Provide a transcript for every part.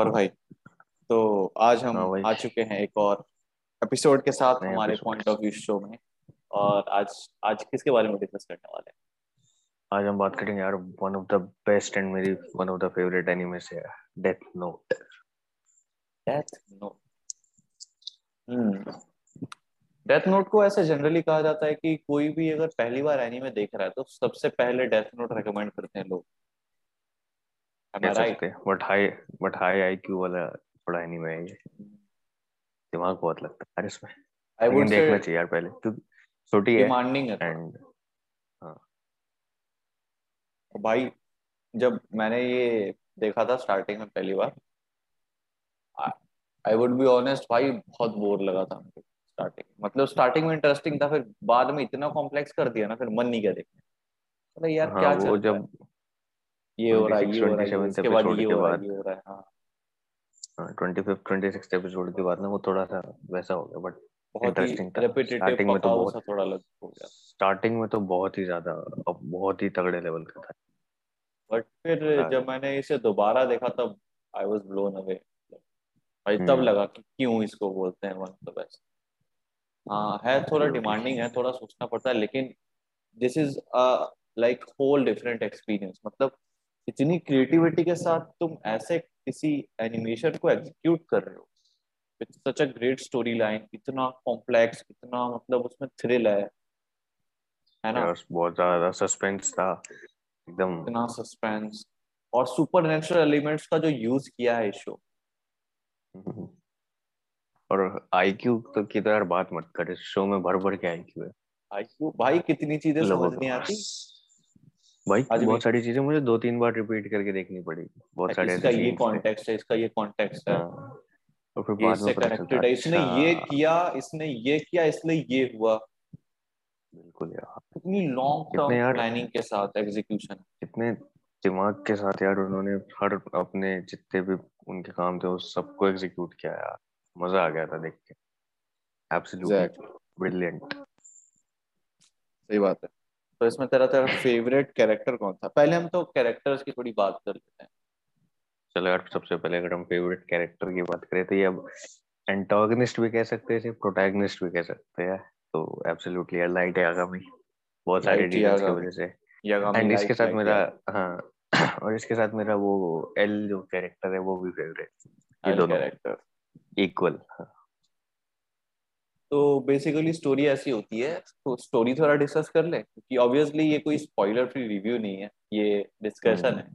और भाई तो आज हम हाँ आ चुके हैं एक और एपिसोड के साथ हमारे पॉइंट ऑफ़ व्यू शो में। और आज आज किसके बारे में डिस्कस करने वाले हैं? आज हम बात करेंगे यार one of the best and मेरी one of the favourite anime से Death Note Death Note hmm Death Note को ऐसे जनरली कहा जाता है कि कोई भी अगर पहली बार एनीमे देख रहा है तो सबसे पहले डेथ नोट रेकमेंड करते हैं लोग Am I कह right? सकते हैं but high but high IQ वाला थोड़ा एनिमे है। ये दिमाग बहुत लगता है। इसमें आई लेकिन वुड देखना चाहिए यार पहले। छोटी है डिमांडिंग है। एंड भाई जब मैंने ये देखा था स्टार्टिंग में पहली बार आई वुड बी ऑनेस्ट भाई बहुत बोर लगा था मुझे स्टार्टिंग मतलब स्टार्टिंग में इंटरेस्टिंग था फिर बाद में इतना कॉम्प्लेक्स कर दिया ना फिर मन नहीं किया देखने। अरे यार हाँ क्या वो है जब ये हो रहा है ये हो रहा है इसके बाद ये हो रहा है ये हो रहा है हाँ। Twenty fifth twenty six episode के बाद ना वो थोड़ा सा वैसा हो गया बट बहुत ही इंटरेस्टिंग था। स्टार्टिंग में तो बहुत थोड़ा लग हो गया। स्टार्टिंग में तो बहुत ही ज़्यादा अब बहुत ही तगड़े लेवल का था। बट फिर जब मैंने इसे दोबारा देखा तब आई वाज ब्लोन अवे भाई तब हम्म। लगा कि क्यों इसको बोलते हैं वन ऑफ़ द बेस्ट हाँ है थोड़ा डिमांडिंग है थोड़ा सोचना पड़ता है लेकिन this is like whole different experience मतलब इतनी क्रिएटिविटी के साथ तुम ऐसे किसी एनिमेशन को एग्जीक्यूट कर रहे हो? With such a great story line इतना कॉम्प्लेक्स इतना मतलब उसमें थ्रिल है। है ना? यार बहुत ज़्यादा सस्पेंस था। एकदम। इतना सस्पेंस और सुपर नेचुरल एलिमेंट्स का जो यूज़ किया है इस शो और आईक्यू तो की तो यार बात मत कर इस शो में भर भर के आईक्यू है। भाई क्यों- भाई कितनी चीज़ें लोगों समझ नहीं आती। भाई आज बहुत सारी चीज़ें मुझे दो तीन बार रिपीट करके देखनी पड़ी। बहुत सारे इसका ये कॉन्टेक्स्ट है। इसका ये कॉन्टेक्स्ट है। हाँ। और फिर बाद में कनेक्टेड है। इसने ये अच्छा, किया इसने ये किया इसलिए ये हुआ। बिल्कुल यार। कितनी लॉन्ग टर्म प्लानिंग के साथ एग्जीक्यूशन कितने दिमाग के साथ यार उन्होंने हर अपने जितने भी उनके काम थे उस सबको एग्जीक्यूट किया यार। मज़ा आ गया था देख के। एब्सोल्युटली ब्रिलियंट सही बात है। तो इसमें तेरा तेरा फेवरेट कैरेक्टर कौन था? पहले हम तो कैरेक्टर्स की थोड़ी बात कर लेते हैं। चलो यार सबसे पहले अगर हम फेवरेट कैरेक्टर की बात करें तो ये अब एंटागनिस्ट भी कह सकते हैं प्रोटैगनिस्ट भी कह सकते हैं। तो एब्सोल्युटली यार लाइट है आगामी। बहुत सारी डिटेल्स की वजह से। एंड इसके साथ मेरा हाँ। और इसके साथ मेरा वो एल जो कैरेक्टर है वो भी फेवरेट ये दोनों। कैरेक्टर इक्वल तो बेसिकली स्टोरी ऐसी होती है तो स्टोरी थोड़ा डिस्कस कर ले क्योंकि ऑब्वियसली ये कोई स्पॉइलर फ्री रिव्यू नहीं है ये डिस्कशन है।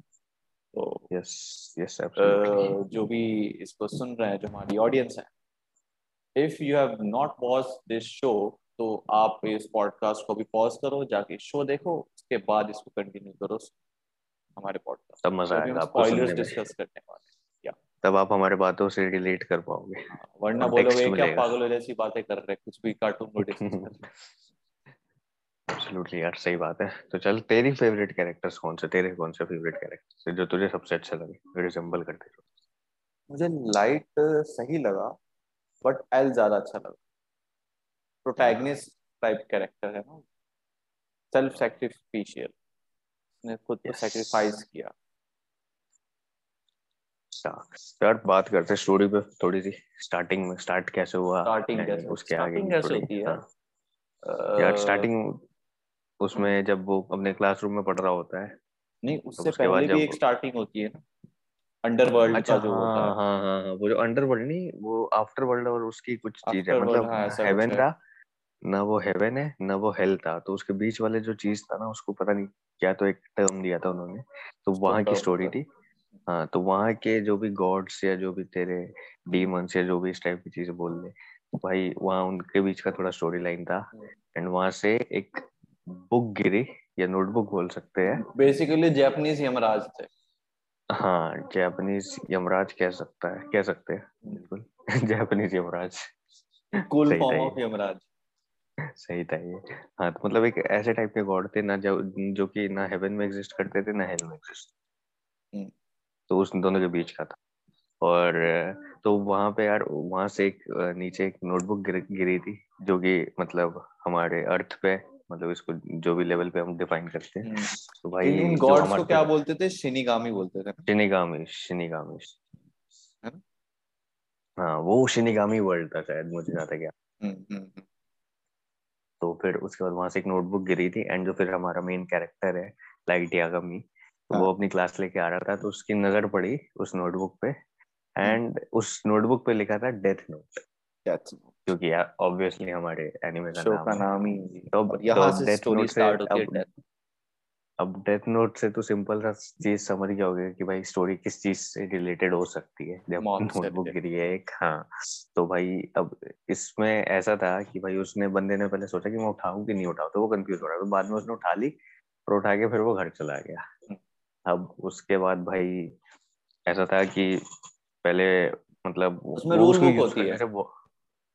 तो यस यस जो भी इसको सुन रहे हैं जो हमारी ऑडियंस है if you have not watch this show तो आप इस पॉडकास्ट को भी पॉज करो जाके शो देखो उसके बाद इसको कंटिन्यू करो हमारे पॉडकास्ट तब मज़ा आएगा आपको स्पॉयलर्स सुनने में। डिस्कस करने वाले तब आप हमारे बातों से रिलेट कर पाओगे। हाँ, वरना बोलोगे क्या। पागलों जैसी बातें कर रहे कुछ भी कार्टून को एब्सोल्युटली यार सही बात है। तो चल तेरी फेवरेट कैरेक्टर्स कौन से तेरे कौन से फेवरेट कैरेक्टर्स जो तुझे सबसे अच्छा लगे रिजेंबल करते हो मुझे लाइट सही लगा बट एल ज़्यादा अच्छा लगा। प्रोटैगनिस्ट टाइप कैरेक्टर है ना। सेल्फ सैक्रिफिशियल उसने खुद को सैक्रिफाइस किया। यार बात करते हैं स्टोरी पे थोड़ी सी। स्टार्टिंग में स्टार्ट कैसे हुआ? And कैसे- उसके आगे कैसे होती है? हाँ। यार स्टार्टिंग उसमें जब वो अपने क्लासरूम में पढ़ रहा होता है नहीं उससे उसके बाद पहले भी एक स्टार्टिंग होती है ना। अंडरवर्ल्ड अच्छा का जो होता हाँ। है हाँ हाँ हाँ वो जो अंडरवर्ल्ड नहीं वो आफ्टर वर्ल्ड और उसकी कुछ चीज़ है मतलब हाँ, हेवन था ना वो हेवन है ना वो हेल था। तो उसके बीच वाले जो चीज़ था ना उसको पता नहीं क्या तो एक टर्म दिया था उन्होंने। तो वहाँ की स्टोरी था। हाँ तो वहाँ के जो भी गॉड्स या जो भी तेरे डीमंस या जो भी इस टाइप की चीज़ें बोल ले भाई वहाँ उनके बीच का थोड़ा स्टोरी लाइन था। एंड वहाँ से एक बुक गिरी या नोटबुक बोल सकते हैं। बेसिकली जापानीज यमराज थे। हाँ जापानीज यमराज कह सकता है कह सकते हैं बिल्कुल। Japanese Yamraj cool form of Yamraj सही था ये। हाँ तो मतलब एक ऐसे टाइप के गॉड थे ना जो जो कि ना हेवन में एग्जिस्ट करते थे ना हेल में एग्जिस्ट। तो उस दोनों के बीच का था। और तो वहाँ पे यार वहाँ से एक नीचे एक नोटबुक गिर, गिरी थी जो कि मतलब हमारे अर्थ पे मतलब इसको जो भी लेवल पे हम डिफाइन करते हैं हम्म। तो भाई इन गॉड्स को क्या बोलते थे? शिनिगामी बोलते थे शिनिगामी शिनिगामी हाँ। वो शिनिगामी वर्ल्ड था शायद मुझे ज़्यादा क्या? हम्म, हम्म। तो फिर उसके बाद वहाँ से एक नोटबुक गिरी थी एंड जो फिर हमारा मेन कैरेक्टर है लाइट यागमी तो वो हाँ। अपनी क्लास लेके आ रहा था तो उसकी नज़र पड़ी उस नोटबुक पे हम्म। एंड उस नोटबुक पे लिखा था डेथ नोट it. क्योंकि ऑब्वियसली हमारे एनिमे का नाम का नाम ही तो और यहाँ तो से स्टोरी स्टार्ट होती है अब death। अब डेथ नोट से तो सिंपल सा चीज़ समझ गया होगा कि भाई स्टोरी किस चीज़ से रिलेटेड हो सकती है जब नोटबुक गिरी है एक हाँ तो भाई अब इसमें ऐसा था कि भाई उसने बंदे ने पहले सोचा कि मैं उठाऊं कि नहीं उठाऊं तो वो कंफ्यूज हो रहा है तो बाद में उसने उठा ली और उठा के फिर वो घर चला गया हम्म। अब उसके बाद भाई ऐसा था कि पहले मतलब उसमें book यूज़ होती है। वो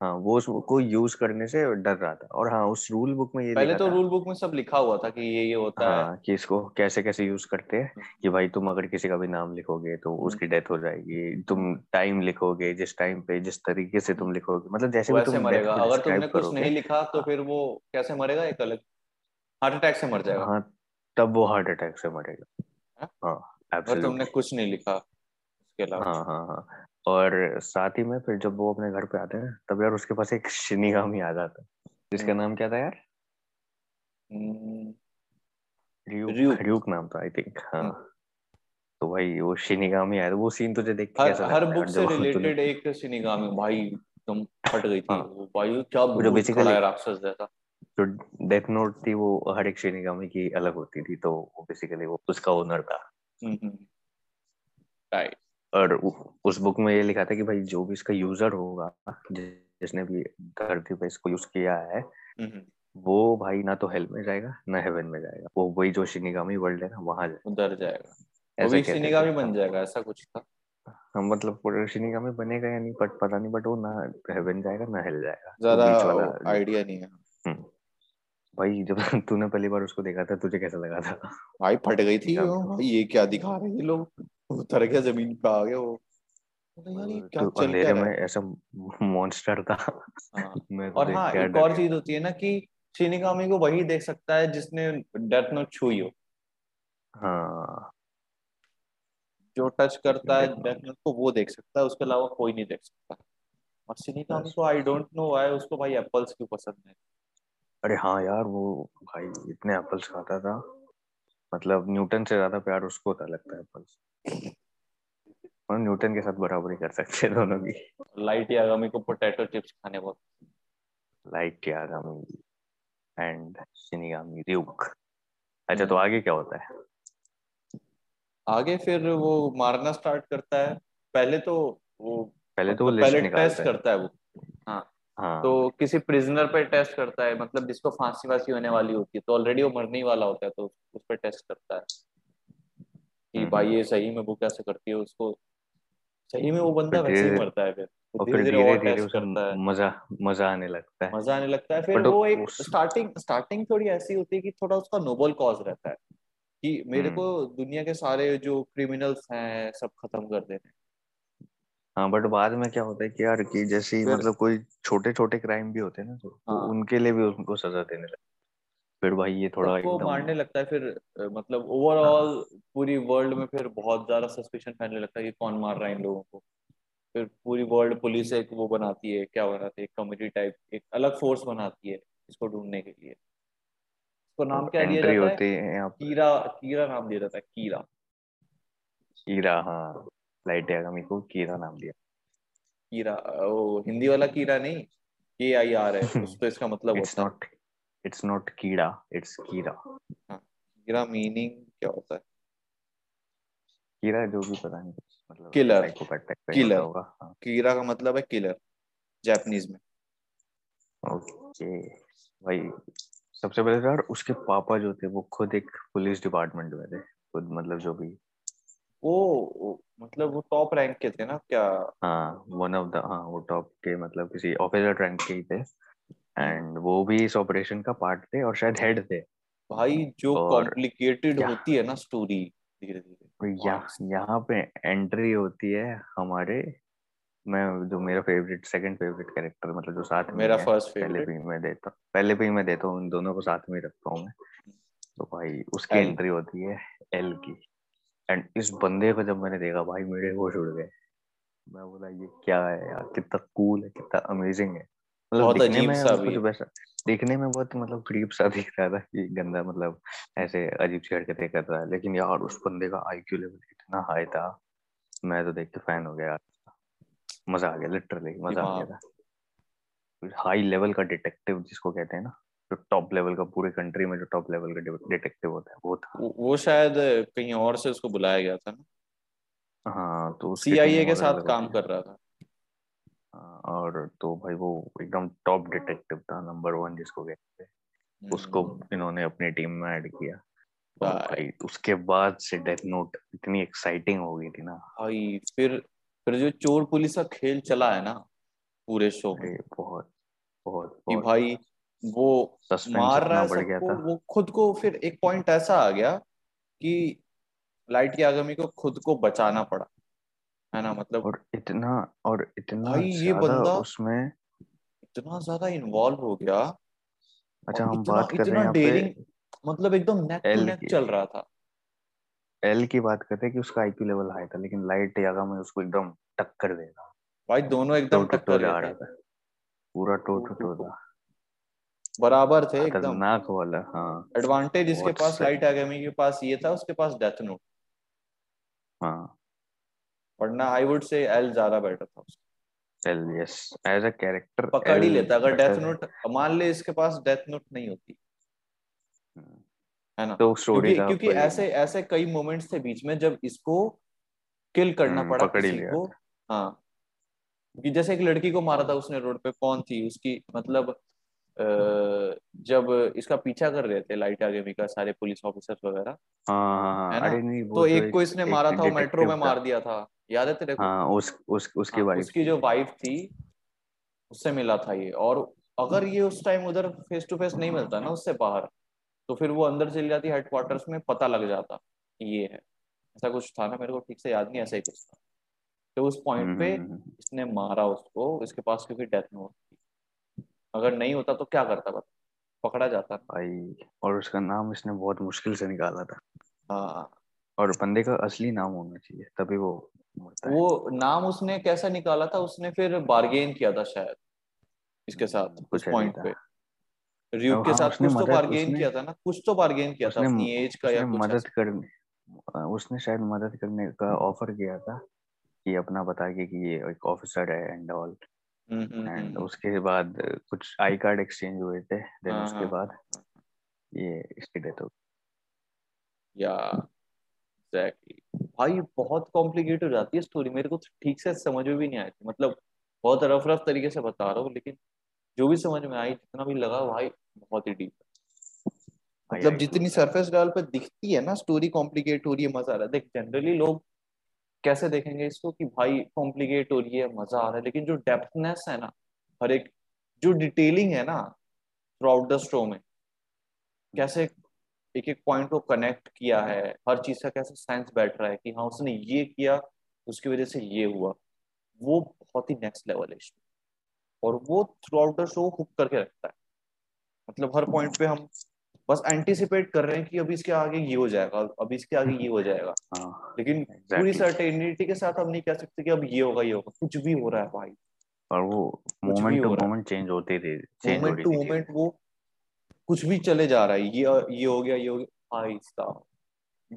हाँ वो उसको यूज़ करने से डर रहा था। और हाँ उस रूल बुक में ये पहले तो रूल बुक में सब लिखा हुआ था कि ये ये होता हाँ, है हाँ कि इसको कैसे कैसे यूज़ करते हैं हम्म, कि भाई तुम अगर किसी का भी नाम लिखोगे तो हम्म। उसकी डेथ हो जाएगी। तुम टाइम लिखोगे जिस टाइम पे जिस तरीके से तुम लिखोगे मतलब जैसे भी तुम मरेगा। अगर तुमने कुछ नहीं लिखा तो फिर वो कैसे मरेगा? एक अलग हार्ट अटैक से मर जाएगा। हाँ तब वो हार्ट अटैक से मरेगा। हाँ? हाँ तुमने कुछ नहीं लिखा उसके अलावा। हाँ हाँ हाँ। और साथ ही में फिर जब वो अपने घर पे आते हैं तब यार उसके पास एक शिनिगामी आ जाता है। जिसका हम्म। नाम क्या था यार? हम्म, र्यूक र्यूक। र्यूक नाम था आई थिंक हाँ। हम्म। तो भाई वो शिनिगामी आया वो सीन तुझे देख के कैसा हर बुक से रिलेटेड एक शिनिगामी भाई एकदम फट गई थी। हाँ। वो भाई क्या जो बेसिकली राक्षस जैसा। जो डेथ नोट थी वो हर एक शिनिगामी की अलग होती थी तो वो बेसिकली वो उसका ओनर था। राइट और उस बुक में ये लिखा था कि भाई जो भी इसका यूज़र होगा जिसने भी धरती पे इसको यूज़ किया है वो भाई ना तो हेल में जाएगा ना हेवन में जाएगा। वो वही जो शिनिगामी वर्ल्ड है ना वहाँ जाएगा। उधर जाएगा। वो ऐसा भी शिनिगामी बन हाँ। जाएगा ऐसा कुछ था? हाँ, मतलब पूरा शिनिगामी बनेगा या नहीं बट पता नहीं बट वो ना हेवन जाएगा ना हेल जाएगा। ज़्यादा आइडिया नहीं है। हम्म। भाई जब तूने पहली बार उसको देखा था तुझे कैसा लगा था? भाई फट गई थी वो, भाई ये क्या दिखा रहे हैं लोग? उतर गया ज़मीन पे आ गए वो। तो अंधेरे में ऐसा मॉन्स्टर था। हाँ। मैं और हाँ एक और गया। चीज़ होती है ना कि शिनिगामी को वही देख सकता है जिसने डेथ नोट छुई हो। हाँ। जो टच करता है डेथ नोट को वो देख सकता है उसके अलावा कोई नहीं देख सकता। और शिनिगामी को आई डोंट नो व्हाई उसको भाई एप्पल्स क्यों पसंद है? अरे हाँ यार वो भाई इतने एप्पल्स खाता था। मतलब न्यूटन से ज़्यादा प्यार उसको था लगता है एप्पल्स और न्यूटन के साथ बराबरी कर सकते हैं दोनों की। लाइट यागामी को पोटैटो चिप्स खाने बहुत। Light Yagami and Shinigami ryuk अच्छा तो हम्म। आगे क्या होता है? आगे फिर वो मारना स्टार्ट करता है। पहले तो वो पहले तो वो मतलब लिस्ट पहले निकालता टेस्ट है। करता है वो। हाँ। हाँ। तो किसी प्रिजनर पे टेस्ट करता है मतलब जिसको फांसी वासी होने वाली होती है तो ऑलरेडी वो मरने ही वाला होता है तो उस पर टेस्ट करता है। कि हम्म, भाई ये सही में वो कैसे करती है उसको सही में वो बंदा वैसे ही मरता है फिर। और धीरे फिर धीरे धीरे टेस्ट उसे करता है। मज़ा मज़ा आने लगता है। मज़ा आने लगता है। फिर वो एक स्टार्टिंग स्टार्टिंग थोड़ी ऐसी होती है कि थोड़ा उसका नोबल कॉज रहता है। कि मेरे हम्म, को दुनिया के सारे जो क्रिमिनल्स हैं सब खत्म कर देने हैं। हाँ बट बाद में क्या होता है कि यार कि जैसे ही मतलब कोई छोटे छोटे क्राइम भी होते हैं ना तो, तो हाँ। उनके लिए भी उनको सजा देने लगता फिर भाई ये थोड़ा एकदम मारने लगता है फिर मतलब हाँ। ओवरऑल पूरी वर्ल्ड में फिर बहुत ज़्यादा सस्पिशन फैलने लगता है कि कौन मार रहा है इन लोगों को। फिर पूरी वर्ल्ड पुलिस एक वो बनाती है क्या बनाती है कम्युनिटी टाइप एक अलग फोर्स बनाती है इसको ढूँढने के लिए। इसको नाम क्या दिया जाता है? होती है यहाँ पर। कीरा कीरा नाम दिया जाता है कीरा। कीरा हाँ। लाइट यागामी को कीरा नाम दिया। कीरा वो हिंदी वाला कीरा नहीं के आई आर है कुछ तो इसका मतलब इट्स नॉट इट्स नॉट कीड़ा इट्स कीरा। हाँ कीरा मीनिंग क्या होता है? कीरा जो भी पता नहीं मतलब किलर किलर होगा हाँ। कीरा का मतलब है किलर जापानीज में। ओके भाई सबसे पहले तो यार उसके पापा जो थे वो खुद एक पुलिस डिपार्टमेंट में थे खुद मतलब जो भी। वो- मतलब वो टॉप रैंक के थे ना क्या? हाँ वन ऑफ़ द हाँ वो टॉप के मतलब किसी ऑफिसर रैंक के ही थे। एंड वो भी इस ऑपरेशन का पार्ट थे और शायद हेड थे। भाई जो कॉम्प्लिकेटेड होती है ना स्टोरी धीरे धीरे यहाँ यहाँ पे एंट्री होती है हमारे मैं जो मेरा फेवरेट सेकंड फेवरेट कैरेक्टर मतलब जो साथ में मेरा फ़र्स्ट पहले भी मैं देता पहले भी मैं देता हूँ इन दोनों को साथ में रखता हूँ मैं। तो भाई उसकी एंट्री होती है एल की। एंड इस बंदे को जब मैंने देखा भाई मेरे होश उड़ गए। मैं बोला ये क्या है यार? कितना कूल है कितना अमेजिंग है। मतलब दिखने में सा कुछ वैसा दिखने में बहुत मतलब क्रीप सा दिख रहा था कि गंदा मतलब ऐसे अजीब सी हरकतें कर रहा है। लेकिन यार उस बंदे का आईक्यू लेवल इतना हाई था। मैं तो देख के फ़ैन हो गया मज़ा आ गया लिटरली मज़ा आ गया था। हाई लेवल का डिटेक्टिव जिसको कहते हैं ना जो टॉप लेवल का पूरे कंट्री में जो टॉप लेवल का डिटेक्टिव होता है वो था। वो शायद कहीं और से उसको बुलाया गया था ना? हाँ तो सीआईए के साथ काम कर रहा था। हाँ, और तो भाई वो एकदम टॉप डिटेक्टिव था नंबर वन जिसको कहते हैं उसको हम्म। इन्होंने अपनी टीम में ऐड किया। और भाई उसके बाद से डेथ नोट इतनी एक्साइटिंग हो गई थी ना। भाई फिर फिर जो चोर पुलिस का खेल चला है ना पूरे शो में। बहुत बहुत, बहुत भाई वो मार रहा है सबको वो खुद को फिर एक पॉइंट ऐसा आ गया कि लाइट की आगमी को खुद को बचाना पड़ा। है ना मतलब और इतना और इतना भाई ये बंदा उसमें इतना ज़्यादा इन्वॉल्व हो गया अच्छा हम बात कर रहे हैं डेरिंग मतलब एकदम नेक टू नेक चल रहा था। एल की बात करते हैं कि उसका आईक्यू लेवल हाई था लेकिन लाइट यागा में उसको एकदम टक्कर देगा भाई दोनों एकदम टक्कर रहा था। पूरा टो टो टो था बराबर थे एकदम। नाक वाला हाँ। एडवांटेज इसके पास लाइट एकेडमी के पास ये था उसके पास डेथ नोट हाँ। वरना आई वुड से एल ज़्यादा बेटर था उसका। L yes as a character पकड़ ही लेता अगर डेथ नोट मान ले इसके पास डेथ नोट नहीं होती। हम्म। है ना? तो स्टोरी क्योंकि, क्योंकि ऐसे ऐसे कई मोमेंट्स थे बीच में जब इसको किल करना हम्म, पड़ा किसी को। हाँ। जैसे एक लड़की को मारा था उसने रोड पे कौन थी उसकी मतलब जब इसका पीछा कर रहे थे लाइट आगे का सारे पुलिस ऑफिसर्स वगैरह। हाँ, हाँ, हाँ, ना? तो एक को इसने मारा था मेट्रो में मार दिया था। याद है तेरे को? हाँ, उस, उस, उसकी वाइफ उसकी जो वाइफ थी उससे मिला था ये। और अगर ये उस टाइम उधर फेस टू फेस नहीं मिलता ना उससे बाहर तो फिर वो अंदर चली जाती हेडक्वार्टर्स में पता लग जाता ये है। ऐसा कुछ था ना मेरे को ठीक से याद नहीं ऐसा ही कुछ था। तो उस पॉइंट पे हम्म, हम्म, हम्म, इसने मारा उसको इसके पास क्योंकि डेथ नोट अगर नहीं होता तो क्या करता बता? पकड़ा जाता भाई और उसका नाम इसने बहुत मुश्किल से निकाला था। हाँ। और बंदे का असली नाम होना चाहिए तभी वो वो नाम उसने कैसा निकाला था उसने फिर बार्गेन किया था शायद इसके साथ कुछ पॉइंट पे। रियो के हाँ, साथ कुछ तो बार्गेन किया था ना कुछ तो बार्गेन किया था अपनी एज का या कुछ मदद करने उसने शायद मदद करने का ऑफ़र किया था कि अपना बता के कि ये एक ऑफिसर है and all and hmm, hmm, hmm. उसके बाद कुछ आई कार्ड एक्सचेंज हुए थे देन हाँ, उसके हाँ, बाद हाँ, ये इसकी डेथ हो गई। या एग्जैक्टली भाई बहुत कॉम्प्लिकेट हो जाती है स्टोरी मेरे को ठीक से समझ में भी नहीं आई थी मतलब बहुत रफ रफ तरीके से बता रहा हूँ लेकिन जो भी समझ में आई जितना भी लगा भाई बहुत ही डीप मतलब जितनी सरफेस लेवल पर दिखती है ना स्टोरी कॉम्प्लिकेट हो रही है मज़ा आ रहा है। देख जनरली लोग कैसे देखेंगे इसको कि भाई कॉम्प्लिकेट हो रही है, मज़ा आ रहा है, लेकिन जो डेप्थनेस है ना, हर एक, जो डिटेलिंग है ना थ्रू आउट द स्टो में, कैसे एक एक पॉइंट को कनेक्ट किया है, हर चीज़ का कैसे साइंस बैठ रहा है कि हाँ उसने ये किया, उसकी वजह से ये हुआ, वो बहुत ही नेक्स्ट लेवल है और वो throughout the show hook करके रखता है। मतलब हर पॉइंट पे हम बस एंटिसिपेट कर रहे हैं कि अभी इसके आगे ये हो जाएगा अभी इसके आगे ये हो जाएगा। हाँ, लेकिन exactly. पूरी सर्टेनिटी के साथ हम नहीं कह सकते कि अब ये होगा ये होगा। कुछ भी हो रहा है भाई। और वो मोमेंट टू मोमेंट चेंज होते थे मोमेंट टू मोमेंट वो कुछ भी चले जा रहा है। ये ये हो गया ये हो गया। आहिस्ता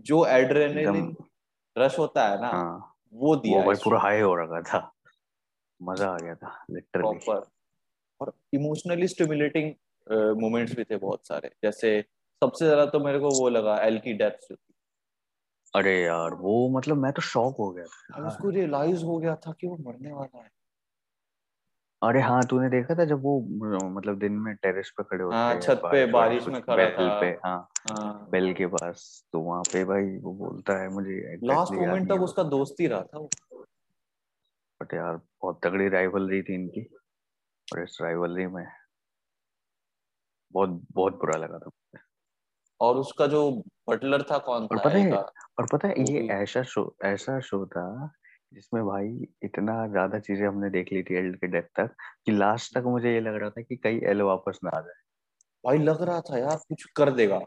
जो एड्रेनलिन रश होता है ना हाँ, वो दिया वो भाई पूरा हाई हो रहा था। मज़ा आ गया था लिटरली और इमोशनली स्टिमुलेटिंग मोमेंट्स भी थे बहुत सारे। जैसे सबसे ज़्यादा तो मेरे को वो लगा एल की डेथ जो थी। अरे यार वो मतलब मैं तो शॉक हो गया था। उसको रियलाइज़ हो गया था कि वो मरने वाला है। अरे हाँ तूने देखा था जब वो मतलब दिन में टेरेस पे खड़े होते हाँ, छत पे बारिश में खड़ा बेल था। पे हाँ, हाँ। बेल के पास। तो वहाँ पे भाई वो बोलता है मुझे लास्ट मोमेंट तक उसका दोस्त ही रहा था वो। बट यार बहुत तगड़ी राइवलरी थी इनकी। और इस राइवलरी में बहुत बहुत बुरा लगा था और उसका जो बटलर था कौन और था? पता है और पता है ये ऐसा शो ऐसा शो था जिसमें भाई इतना ज़्यादा चीज़ें हमने देख ली थी एल्ड के डेथ तक कि लास्ट तक मुझे ये लग रहा था कि कहीं एल वापस ना आ जाए। भाई लग रहा था यार कुछ कर देगा।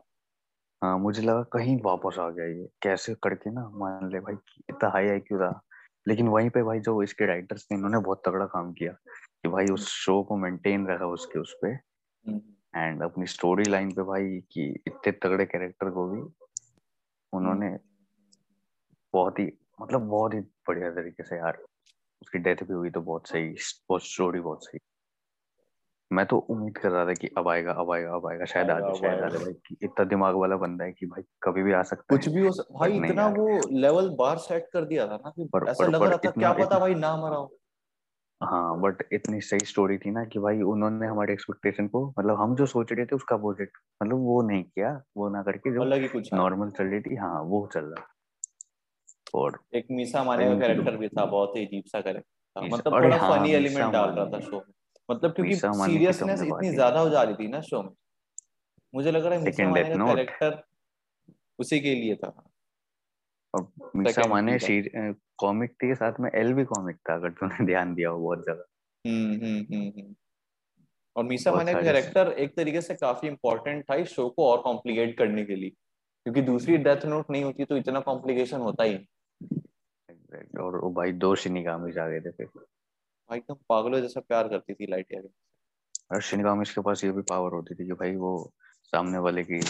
हाँ मुझे लगा कहीं वापस आ गया ये। कैसे करके ना मान ले भाई इतना हाई आई क्यों था। लेकिन वहीं पे भाई जो इसके राइटर्स थे इन्होंने बहुत तगड़ा काम किया कि भाई उस शो को मेंटेन रखा उसके उस पे। एंड अपनी स्टोरी लाइन पे भाई कि इतने तगड़े कैरेक्टर को भी उन्होंने बहुत ही मतलब बहुत ही बढ़िया तरीके से यार उसकी डेथ भी हुई तो बहुत सही बहुत स्टोरी बहुत सही। मैं तो उम्मीद कर रहा था कि अब आएगा अब आएगा अब आएगा शायद आज शायद आज भाई इतना दिमाग वाला बंदा है कि भाई कभी भी आ सकता कुछ भी हो. भाई इतना वो लेवल बार सेट कर दिया था ना कि ऐसा लग रहा था क्या पता भाई ना मरा हो। हाँ बट इतनी सही स्टोरी थी ना कि भाई उन्होंने हमारे एक्सपेक्टेशन को मतलब हम जो सोच रहे थे उसका अपोजिट मतलब वो नहीं किया वो ना करके जो अलग ही कुछ नॉर्मल चल रही थी हाँ वो चल रहा और एक मीसा माने का कैरेक्टर भी था बहुत ही अजीब सा कैरेक्टर मतलब थोड़ा हाँ, फनी एलिमेंट डाल रहा था शो में। मतलब क्योंकि सीरियसनेस इतनी ज़्यादा हो जा रही थी ना शो में। मुझे लग रहा है मीसा माने का कैरेक्टर उसी के लिए था। और मीसा माने कॉमिक थी साथ में एल भी कॉमिक था अगर तूने ध्यान दिया हो बहुत ज़्यादा। हम्म हम्म हम्म। और मीसा माने का कैरेक्टर एक तरीके से काफ़ी इंपॉर्टेंट था इस शो को और कॉम्प्लिकेट करने के लिए। क्योंकि दूसरी डेथ नोट नहीं होती तो इतना कॉम्प्लिकेशन होता ही और वो भाई दो शिनिगामी आ गए थे फिर। भाई एकदम पागलों जैसा प्यार करती थी लाइट यार। और शिनिगामी के पास ये भी पावर होती थी कि भाई वो सामने वाले की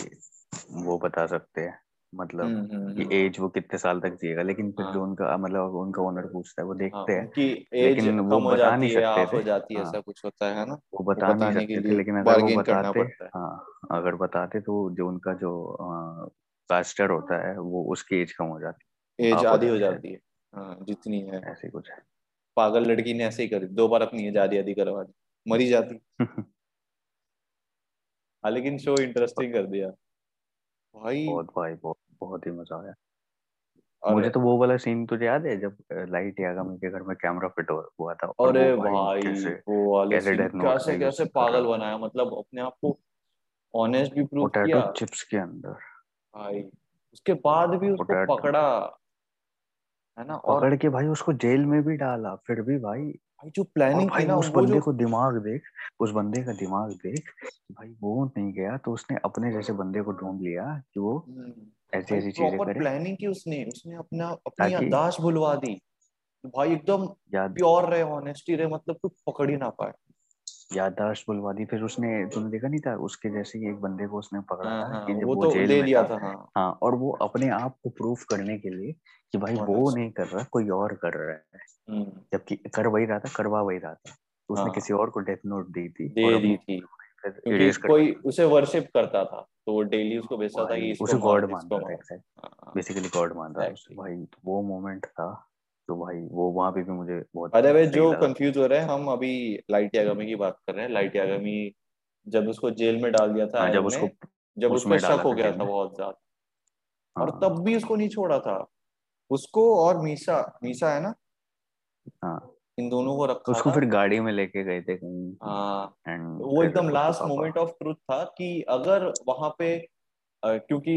वो बता सकते हैं। मतलब हम्म, हम्म, कि एज हम्म। वो कितने साल तक जिएगा। लेकिन फिर हाँ. जो उनका मतलब उनका ओनर पूछता है वो देखते हाँ, हैं कि लेकिन वो बता नहीं सकते थे। जाती है हाँ, ऐसा कुछ होता है ना? वो बता नहीं सकते थे लेकिन अगर वो बताते हाँ। अगर बताते तो जो उनका जो कास्टर होता है वो उसकी एज कम हो जाती। एज आधी हो जाती है। हाँ, जितनी है। ऐसे कुछ है। पागल लड़की ने ऐसे ही कर दो बार अपनी एज आधी आधी करवा दी मरी जाती। हाँ लेकिन शो इंटरेस्टिंग कर दिया। भाई बहुत भाई बहुत बहुत ही मज़ा आया। मुझे तो वो वाला सीन तुझे याद है जब लाइट यागम के घर में कैमरा फिट हुआ था? अरे भाई, भाई वो वाला सीन कैसे कैसे पागल बनाया मतलब अपने आप को ऑनेस्ट भी प्रूव किया। चिप्स के अंदर। भाई उसके बाद भी उसको पकड़ा है ना? और पकड़ के भाई उसको जेल में भी डाला फिर भी भाई भाई जो प्लानिंग भाई ना उस बंदे. को दिमाग देख उस बंदे का दिमाग देख भाई वो नहीं गया तो उसने अपने जैसे बंदे को ढूंढ लिया कि वो हम्म। ऐसी ऐसी चीज़ें करे प्लानिंग की उसने उसने अपना अपनी अंदाज भुलवा दी भाई एकदम प्योर रहे ऑनेस्टी रहे मतलब कुछ पकड़ ही ना पाए याददाश्त बुलवा दी फिर उसने तुमने देखा नहीं था उसके जैसे ही एक बंदे को उसने पकड़ा हाँ, था कि हाँ, वो, वो तो ले लिया था। हाँ। हाँ और वो अपने आप को प्रूफ करने के लिए कि भाई वो नहीं कर रहा कोई और कर रहा है। हम्म। जबकि कर वही रहा था करवा वही रहा था। तो उसने हाँ। किसी और को डेथ नोट दी थी दे दी थी। कोई उसे वर्शिप करता था तो वो डेली उसको भेजता था कि उसे गॉड मानता था बेसिकली गॉड मानता था भाई तो वो मोमेंट था। तो भाई वो वहाँ पे भी मुझे बहुत अरे भाई जो कंफ्यूज हो रहे हैं हम अभी लाइट यागमी की बात कर रहे हैं। लाइट यागमी जब उसको जेल में डाल दिया था हाँ, जब उसको जब उसको शक हो गया था बहुत ज़्यादा। और हाँ। तब भी उसको नहीं छोड़ा था। उसको और मीसा मीसा है ना? हाँ। इन दोनों को रखा उसको फिर गाड़ी में लेके गए थे कहीं। हाँ। वो एकदम लास्ट मोमेंट ऑफ़ ट्रुथ था कि अगर वहाँ पे क्योंकि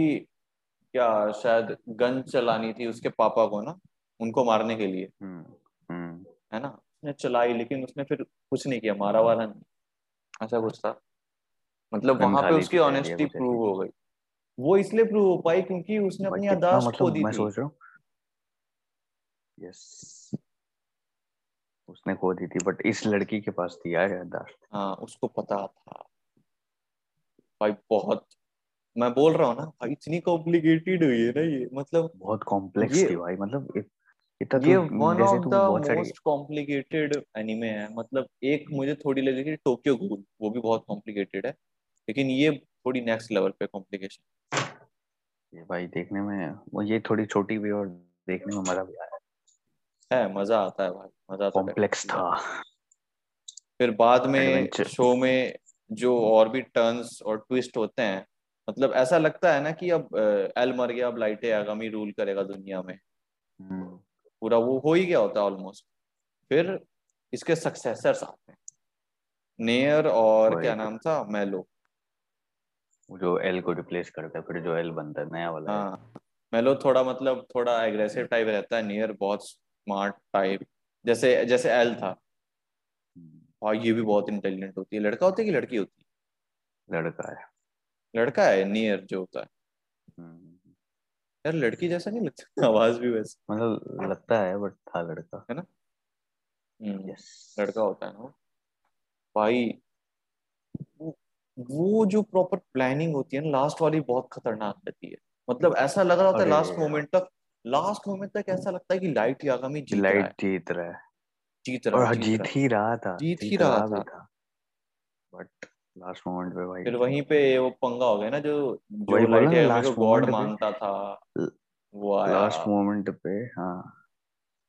क्या शायद गन चलानी थी उसके पापा को ना? उनको मारने के लिए। हम्म, हम्म। है ना? उसने चलाई लेकिन उसने फिर कुछ नहीं किया मारा वाला नहीं। ऐसा कुछ था। मतलब वहाँ पे उसकी ऑनेस्टी प्रूव हो गई। वो इसलिए प्रूव हो पाई क्योंकि उसने अपनी यादाश्त मतलब खो दी मैं सोच रहा हूँ। यस उसने खो दी थी बट इस लड़की के पास थी यार यादाश्त हाँ उसको पता था। भाई बहुत। मैं बोल रहा हूँ ना भाई इतनी कॉम्प्लिकेटेड हुई है ना ये। मतलब बहुत कॉम्प्लेक्स थी भाई मतलब ये one of the most complicated anime है। मतलब एक मुझे थोड़ी लगी थी टोक्यो गूल वो भी बहुत कॉम्प्लिकेटेड है। लेकिन ये थोड़ी नेक्स्ट लेवल पे कॉम्प्लिकेशन ये भाई देखने में वो ये थोड़ी छोटी भी और देखने में मज़ा भी आया। है मज़ा आता है भाई मज़ा आता कॉम्प्लेक्स था। फिर बाद में शो में जो और भी टर्न्स और ट्विस्ट होते हैं मतलब ऐसा लगता है ना कि अब एल मर गया अब लाइटे आगामी रूल करेगा दुनिया में। हम्म। पूरा वो हो ही गया होता है ऑलमोस्ट फिर इसके सक्सेसर्स आते हैं। नेयर और क्या नाम था? मेलो जो एल को रिप्लेस करता है फिर जो एल बनता है नया वाला हाँ। मेलो थोड़ा मतलब थोड़ा एग्रेसिव टाइप रहता है। नियर बहुत स्मार्ट टाइप जैसे जैसे एल था। हम्म। और ये भी बहुत इंटेलिजेंट होती है। लड़का होता है कि लड़की होती है? लड़का है। लड़का है नियर जो होता है। हम्म। यार लड़की जैसा नहीं लगता? आवाज़ भी वैसे। मतलब लगता है बट था लड़का। है ना? हम्म, यस लड़का होता है ना भाई वो वो जो प्रॉपर प्लानिंग होती है ना लास्ट वाली बहुत खतरनाक रहती है। मतलब ऐसा लग रहा होता है लास्ट मोमेंट तक लास्ट मोमेंट तक ऐसा लगता है कि लाइट यागामी जीत रहा है। जीत रहा है। जीत रहा है और जीत जीत ही। रहा था जीत ही रहा था। था। बट लास्ट मोमेंट पे भाई फिर वहीं पे वो पंगा हो गया ना जो जो लाइट को लास्ट गॉड मानता था। वो आया। लास्ट मोमेंट पे हाँ।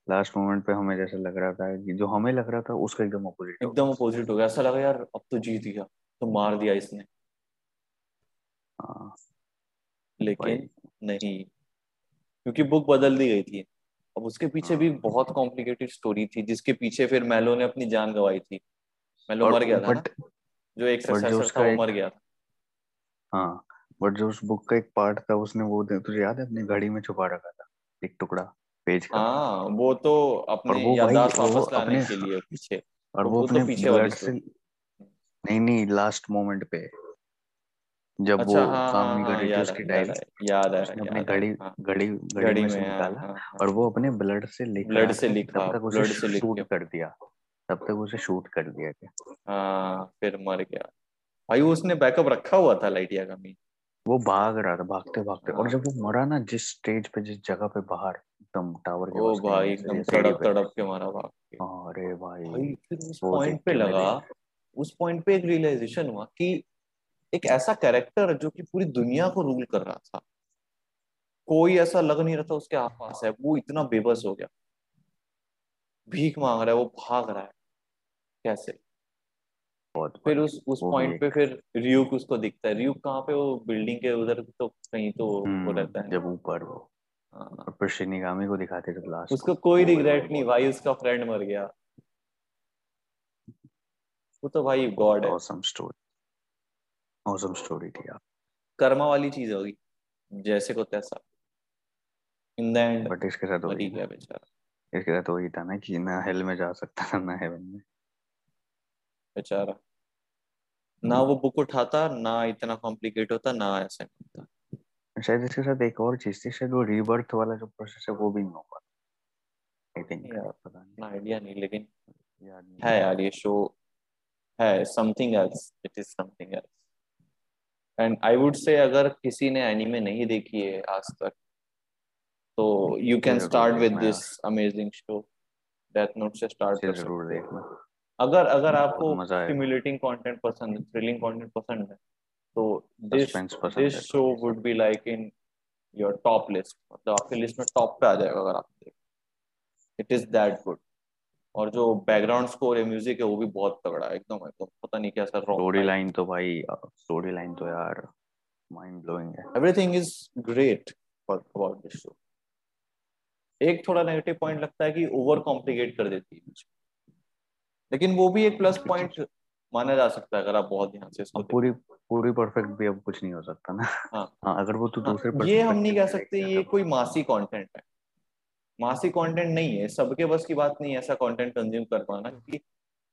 लास्ट मोमेंट पे हमें जैसा लग रहा था कि जो हमें लग रहा था उसका एकदम अपोजिट हो एकदम अपोजिट हो गया। ऐसा लगा यार अब तो जीत गया तो मार दिया इसने। हाँ। लेकिन नहीं क्योंकि बुक बदल दी गई थी। अब उसके पीछे भी हाँ। बहुत कॉम्प्लिकेटेड स्टोरी थी जिसके पीछे फिर मेलो ने अपनी जान गंवाई थी। मेलो मर गया था बट जो एक उसका वो मर गया था। हाँ बट जो उस बुक का एक पार्ट था उसने वो तुझे याद है अपनी घड़ी में छुपा रखा था? एक टुकड़ा पेज का। हाँ वो तो अपने वो याददाश्त वो वापस लाने अपने के लिए पीछे। और वो वो वो तो अपने पीछे वाली से नहीं नहीं लास्ट मोमेंट पे। जब वो अच्छा हाँ काम नहीं कर रही थी उसकी डायरी याद है उसने अपनी है। घड़ी घड़ी घड़ी में हाँ निकाला हाँ और वो अपने ब्लड से लिख ब्लड से लिखा ब्लड से लिख कर दिया। तब तक उसे शूट कर दिया गया। हाँ फिर मर गया। भाई उसने बैकअप रखा हुआ था लाइट यागामी वो भाग रहा था भागते भागते। और हाँ। जब वो मरा ना जिस स्टेज पे जिस जगह पे बाहर एकदम टावर के ओ भाई एकदम तड़प तड़प के मारा भाग के। अरे भाई भाई फिर उस पॉइंट पे के लगा। उस पॉइंट पे एक रियलाइजेशन हुआ कि एक ऐसा कैरेक्टर जो कि पूरी दुनिया को रूल कर रहा था। कोई ऐसा लग नहीं रहा था उसके आसपास है। वो इतना बेबस हो गया। भीख मांग रहा है वो भाग रहा है। कैसे? फिर उस उस पॉइंट पे फिर रियूक उसको दिखता है। रियूक कहाँ पे? वो बिल्डिंग के उधर तो कहीं तो वो रहता हम्म है जब ऊपर वो। हाँ, और फिर शिनिगामी को दिखाते जब लास्ट उसको कोई रिग्रेट नहीं भाई उसका फ्रेंड मर गया। वो तो भाई गॉड है। औसम स्टोरी औसम स्टोरी थी यार। कर्मा वाली चीज़ होगी जैसे को तैसा। इन द एंड बट इसके साथ वही ही बेचारा। इसके साथ वही था ना कि ना हेल में जा सकता था ना हेवन में। बेचारा। ना वो बुक उठाता ना इतना कॉम्प्लिकेट होता ना ऐसा होता शायद इसके साथ एक और चीज़ थी शायद वो रीबर्थ वाला जो प्रोसेस है वो भी नहीं हो पाता। आई थिंक पता नहीं। आइडिया नहीं लेकिन याद नहीं है यार ये शो है something else it is something else and I would say अगर किसी ने एनीमे नहीं देखी है आज तक तो you can start with this amazing show Death Note से स्टार्ट ज़रूर देखना। अगर अगर आपको मज़ा आएगा। स्टिमुलेटिंग कंटेंट पसंद है थ्रिलिंग कंटेंट पसंद है तो this this show would be like in your top list मतलब आपकी लिस्ट में टॉप पे आ जाएगा अगर आप इट इज़ दैट गुड और जो बैकग्राउंड स्कोर है म्यूज़िक है वो भी बहुत तगड़ा है एकदम एकदम। पता नहीं कैसा रॉक स्टोरी लाइन तो भाई स्टोरी लाइन तो यार माइंड ब्लोइंग है everything is great about this show एक थोड़ा नेगेटिव पॉइंट लगता है कि ओवर कॉम्प्लिकेट कर देती है। लेकिन वो भी एक प्लस पॉइंट माना जा सकता है अगर आप बहुत ध्यान से इसको पूरी पूरी परफेक्ट भी अब कुछ नहीं हो सकता ना। हाँ। हाँ अगर वो तू हाँ दूसरे ये हम नहीं कह सकते ये कोई मासी कंटेंट है। मासी कंटेंट नहीं है सबके बस की बात नहीं है ऐसा कंटेंट कंज्यूम कर पाना क्योंकि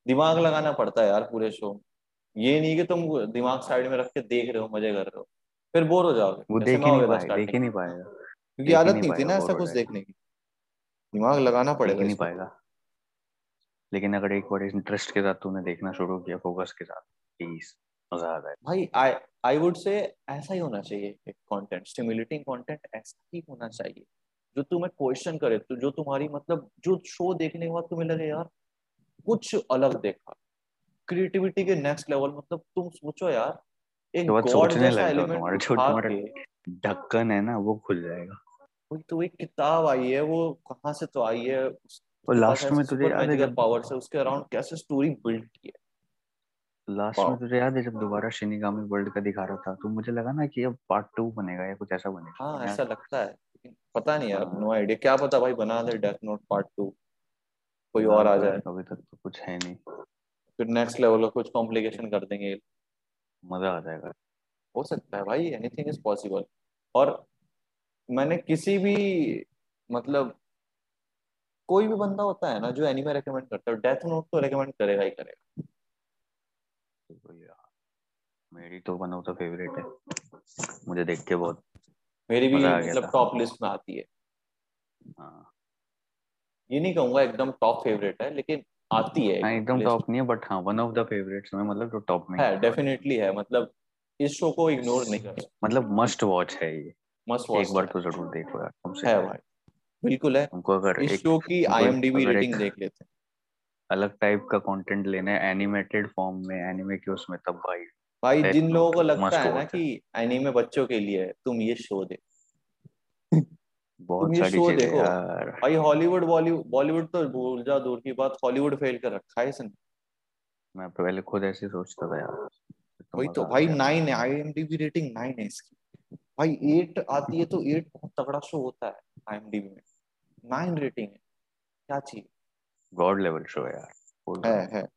दिमाग लगाना पड़ता है यार पूरे शो ये नहीं कि तुम दिमाग साइड में रख के देख रहे हो मज़े कर रहे हो। फिर बोर हो जाओगे। वो देख ही नहीं गया था पाए देख ही नहीं हाँ, पाएगा। क्योंकि आदत नहीं थी ना ऐसा कुछ देखने की। दिमाग लगाना पड़ेगा नहीं पाएगा। लेकिन अगर एक बार इंटरेस्ट के साथ तूने देखना शुरू किया फोकस के साथ प्लीज़ मज़ा आ जाएगा भाई आई आई वुड से ऐसा ही होना चाहिए एक कंटेंट स्टिमुलेटिंग कंटेंट ऐसा ही होना चाहिए। जो तुम्हें क्वेश्चन करे तो जो तुम्हारी मतलब जो शो देखने के बाद तुम्हें लगे यार कुछ अलग देखा। क्रिएटिविटी के नेक्स्ट लेवल मतलब तुम सोचो यार एक तो सोचने जैसा लग एलिमेंट तुम्हारा जो उठा ढक्कन है ना वो खुल जाएगा। कोई तो एक किताब आई है वो कहाँ से तो आई है उस- और लास्ट में तुझे याद है जब पावर्स है उसके अराउंड कैसे स्टोरी बिल्ड की है लास्ट में तुझे याद है जब दोबारा शिनिगामी वर्ल्ड का दिखा रहा था तो मुझे लगा ना कि अब पार्ट टू बनेगा या कुछ ऐसा बनेगा। हाँ ऐसा लगता है। पता नहीं यार नो हाँ, आइडिया क्या पता भाई बना दे डेथ नोट पार्ट टू कोई और आ तो जाए। अभी तक तो कुछ है नहीं। फिर नेक्स्ट लेवल का कुछ कॉम्प्लिकेशन कर देंगे। मज़ा आ जाएगा। हो सकता है भाई एनीथिंग इज़ पॉसिबल और मैंने किसी भी मतलब कोई भी बंदा होता है ना जो एनिमे रेकमेंड करता है डेथ नोट तो रेकमेंड करेगा ही करेगा। तो मेरी तो वन ऑफ़ द फेवरेट है। मुझे देख के बहुत मेरी भी मतलब टॉप लिस्ट में आती है। हाँ। ये नहीं कहूँगा एकदम टॉप फेवरेट है लेकिन आती है हाँ, एकदम टॉप नहीं है बट हाँ वन ऑफ़ द फेवरेट्स में मतलब जो टॉप में है। डेफिनेटली है। मतलब इस शो को इग्नोर नहीं कर मतलब मस्ट वॉच है ये। मस्ट वॉच एक बार तो ज़रूर देखो यार है भाई। बिल्कुल है। तुमको अगर इस शो की आईएमडीबी रेटिंग देख लेते हैं। अलग टाइप का कंटेंट लेना है एनिमेटेड फॉर्म में एनिमे के उसमें तब भाई भाई जिन लोगों को लगता है ना कि एनीमे बच्चों के लिए है तुम ये शो दे। बहुत सारी चीज़ें देखो। यार। भाई हॉलीवुड बॉलीवुड बॉलीवुड तो भूल जा दूर की बात हॉलीवुड फेल कर रखा है इसने। मैं पहले खुद ऐसे सोचता था यार तो वही तो भाई। नाइन है आईएमडीबी रेटिंग नाइन है इसकी। भाई एट आती है तो एट बहुत तगड़ा शो होता है आईएमडीबी में। नाइन रेटिंग है। क्या चाहिए गॉड लेवल शो है यार। है है।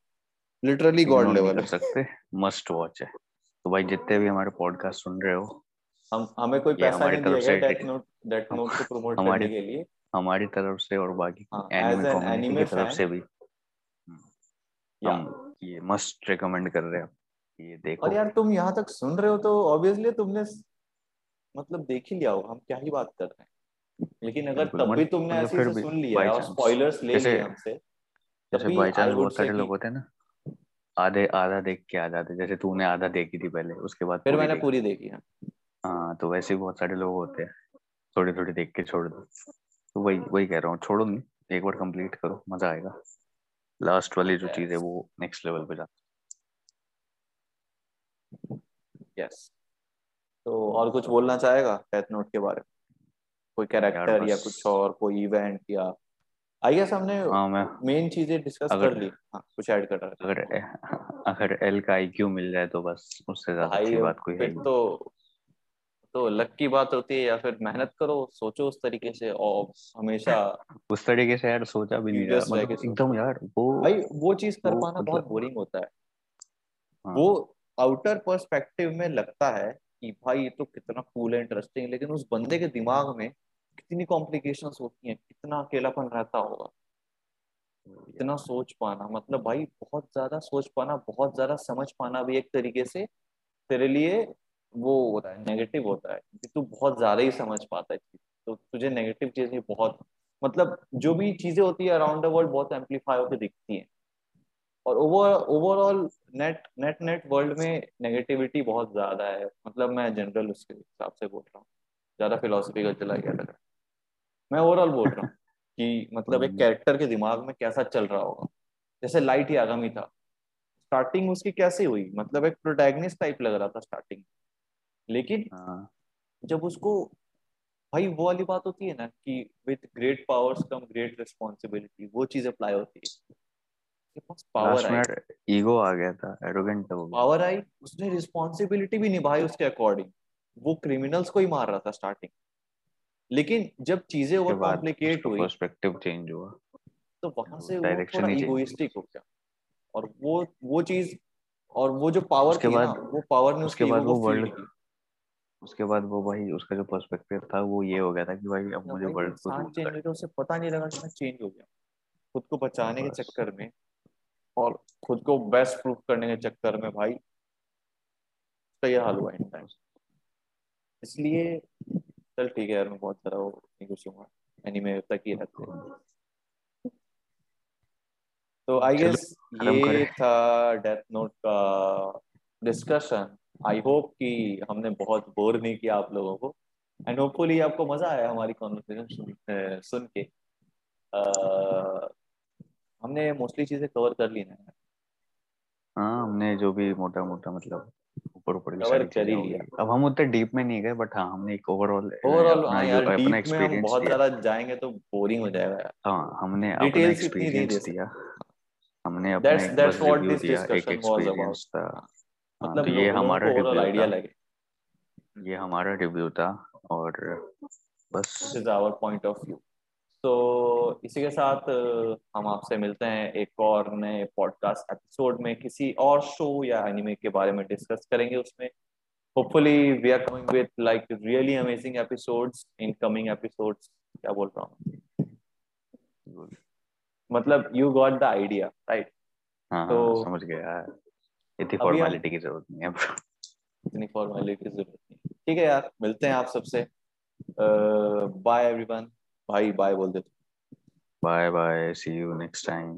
लिटरली गॉड लेवल कर सकते। मस्ट वॉच है। तो भाई जितने भी हमारे पॉडकास्ट सुन रहे हो हम हमें कोई पैसा नहीं दिया गया डेथ नोट डेथ नोट को प्रमोट करने के लिए। हमारी तरफ़ से और बाकी हाँ, एनिमे कम्युनिटी की तरफ़ से भी। हम ये मस्ट रिकमेंड कर रहे हैं। ये देखो। और यार तुम यहाँ तक सुन रहे हो तो ऑब्वियसली तुमने मतलब देख ही लिया होगा हम क्या ही बात कर रहे हैं। लेकिन अगर तब भी तुमने ऐसे से सुन लिया और। स्पॉयलर्स ले लिए हमसे जैसे बाई चांस बहुत सारे लोग होते हैं ना आधे आधा देख के आ जाते जैसे तूने आधा देखी थी पहले उसके बाद फिर मैंने पूरी देखी है। हाँ तो वैसे बहुत सारे लोग होते हैं थोड़ी थोड़ी देख के छोड़ दो। तो वही वही कह रहा हूँ छोड़ो नहीं एक बार कंप्लीट करो मज़ा आएगा। लास्ट वाली जो चीज़ है वो नेक्स्ट लेवल पे जाती यस तो और कुछ बोलना चाहेगा डेथ नोट के बारे में? कोई कैरेक्टर या कुछ और कोई इवेंट या आई गेस हमने है। मेन चीज़ें डिस्कस कर ली। हाँ कुछ ऐड कर रहा अगर अगर एल का आईक्यू मिल जाए तो बस उससे ज़्यादा अच्छी बात कोई है। तो तो लक की बात होती है या फिर मेहनत करो सोचो उस तरीके से और हमेशा उस तरीके से यार सोचा भी नहीं यार मतलब एकदम यार वो भाई वो चीज़ कर पाना बहुत मतलब- बोरिंग होता है। हाँ, वो आउटर पर्सपेक्टिव में लगता है कि भाई ये तो कितना कूल है इंटरेस्टिंग लेकिन उस बंदे के दिमाग में कितनी कॉम्प्लिकेशंस होती हैं, कितना अकेलापन रहता होगा इतना सोच पाना मतलब भाई बहुत ज़्यादा सोच पाना, बहुत ज़्यादा समझ पाना भी एक तरीके से तेरे लिए वो होता है नेगेटिव होता है क्योंकि तू बहुत ज़्यादा ही समझ पाता है। तो तुझे नेगेटिव चीज़ें बहुत मतलब जो भी चीज़ें होती है अराउंड द वर्ल्ड बहुत एम्पलीफाई होकर दिखती हैं और over overall net net net world में नेगेटिविटी बहुत ज़्यादा है। मतलब मैं जनरल उसके हिसाब से बोल रहा हूँ। ज़्यादा फिलोसफिकल चला गया लग रहा मैं ओवरऑल बोल रहा हूँ कि मतलब एक हम्म। कैरेक्टर के दिमाग में कैसा चल रहा होगा। जैसे लाइट ही आगामी था। स्टार्टिंग उसकी कैसे हुई? मतलब एक प्रोटैगनिस्ट टाइप लग रहा था स्टार्टिंग लेकिन हाँ। जब उसको भाई वो वाली बात होती है ना कि with great powers come great responsibility वो चीज़ अप्लाई होती है। पावर आई। ईगो आ गया था एरोगेंट हो गया पावर आई उसने रिस्पॉन्सिबिलिटी भी निभाई उसके अकॉर्डिंग वो क्रिमिनल्स को ही मार रहा था स्टार्टिंग लेकिन जब चीज़ें ओवर कॉम्प्लिकेट हुई पर्सपेक्टिव चेंज हुआ। तो वहाँ से वो थोड़ा ही इगोइस्टिक हो गया। और वो वो चीज़ और वो जो पावर उसके बाद- वो पावर ने उसके बाद वो को की उसके बाद वो भाई उसका जो पर्सपेक्टिव था वो ये हो गया था कि भाई अब मुझे वर्ल्ड को चेंज हुई तो उसे पता नहीं लगा कि मैं चेंज हो गया। खुद को बचाने के चक्कर में और खुद को बेस्ट प्रूफ करने के चक्कर में भाई उसका ये हाल हुआ इन टाइम इसलिए चल ठीक है यार मैं बहुत सारा वो नहीं घुसूँगा एनीमे तक ही रहते हैं। तो आई गेस ये था डेथ नोट का डिस्कशन आई होप कि हमने बहुत बोर नहीं किया आप लोगों को। एंड होपफुली आपको मज़ा आया हमारी कॉन्वर्सेशन सुन, के हमने मोस्टली चीज़ें कवर कर ली ना। हाँ हमने जो भी मोटा मोटा मतलब ऊपर ऊपर की सारी कर ही लिया। अब हम उतने डीप में नहीं गए बट हाँ हमने एक ओवरऑल ओवरऑल हाँ यार डीप में हम बहुत ज़्यादा जाएँगे तो बोरिंग हो जाएगा यार। हाँ हमने अपना एक्सपीरियंस दिया। हमने अपना दिया एक एक्सपीरियंस था। हाँ, मतलब तो ये हमारा रिव्यू आइडिया था। लगे। ये हमारा रिव्यू था और बस this is our point of view तो इसी के साथ हम आपसे मिलते हैं एक और नए पॉडकास्ट एपिसोड में। किसी और शो या एनिमे के बारे में डिस्कस करेंगे उसमें। Hopefully we are coming with like really amazing episodes in coming episodes क्या बोल रहा हूँ? मतलब you got the idea right हाँ तो- हाँ समझ गया। इतनी फॉर्मेलिटी की ज़रूरत नहीं है इतनी फॉर्मेलिटी की ज़रूरत नहीं ठीक है यार मिलते हैं आप सबसे। बाय एवरीवन भाई बाय बोल दे bye bye see you next time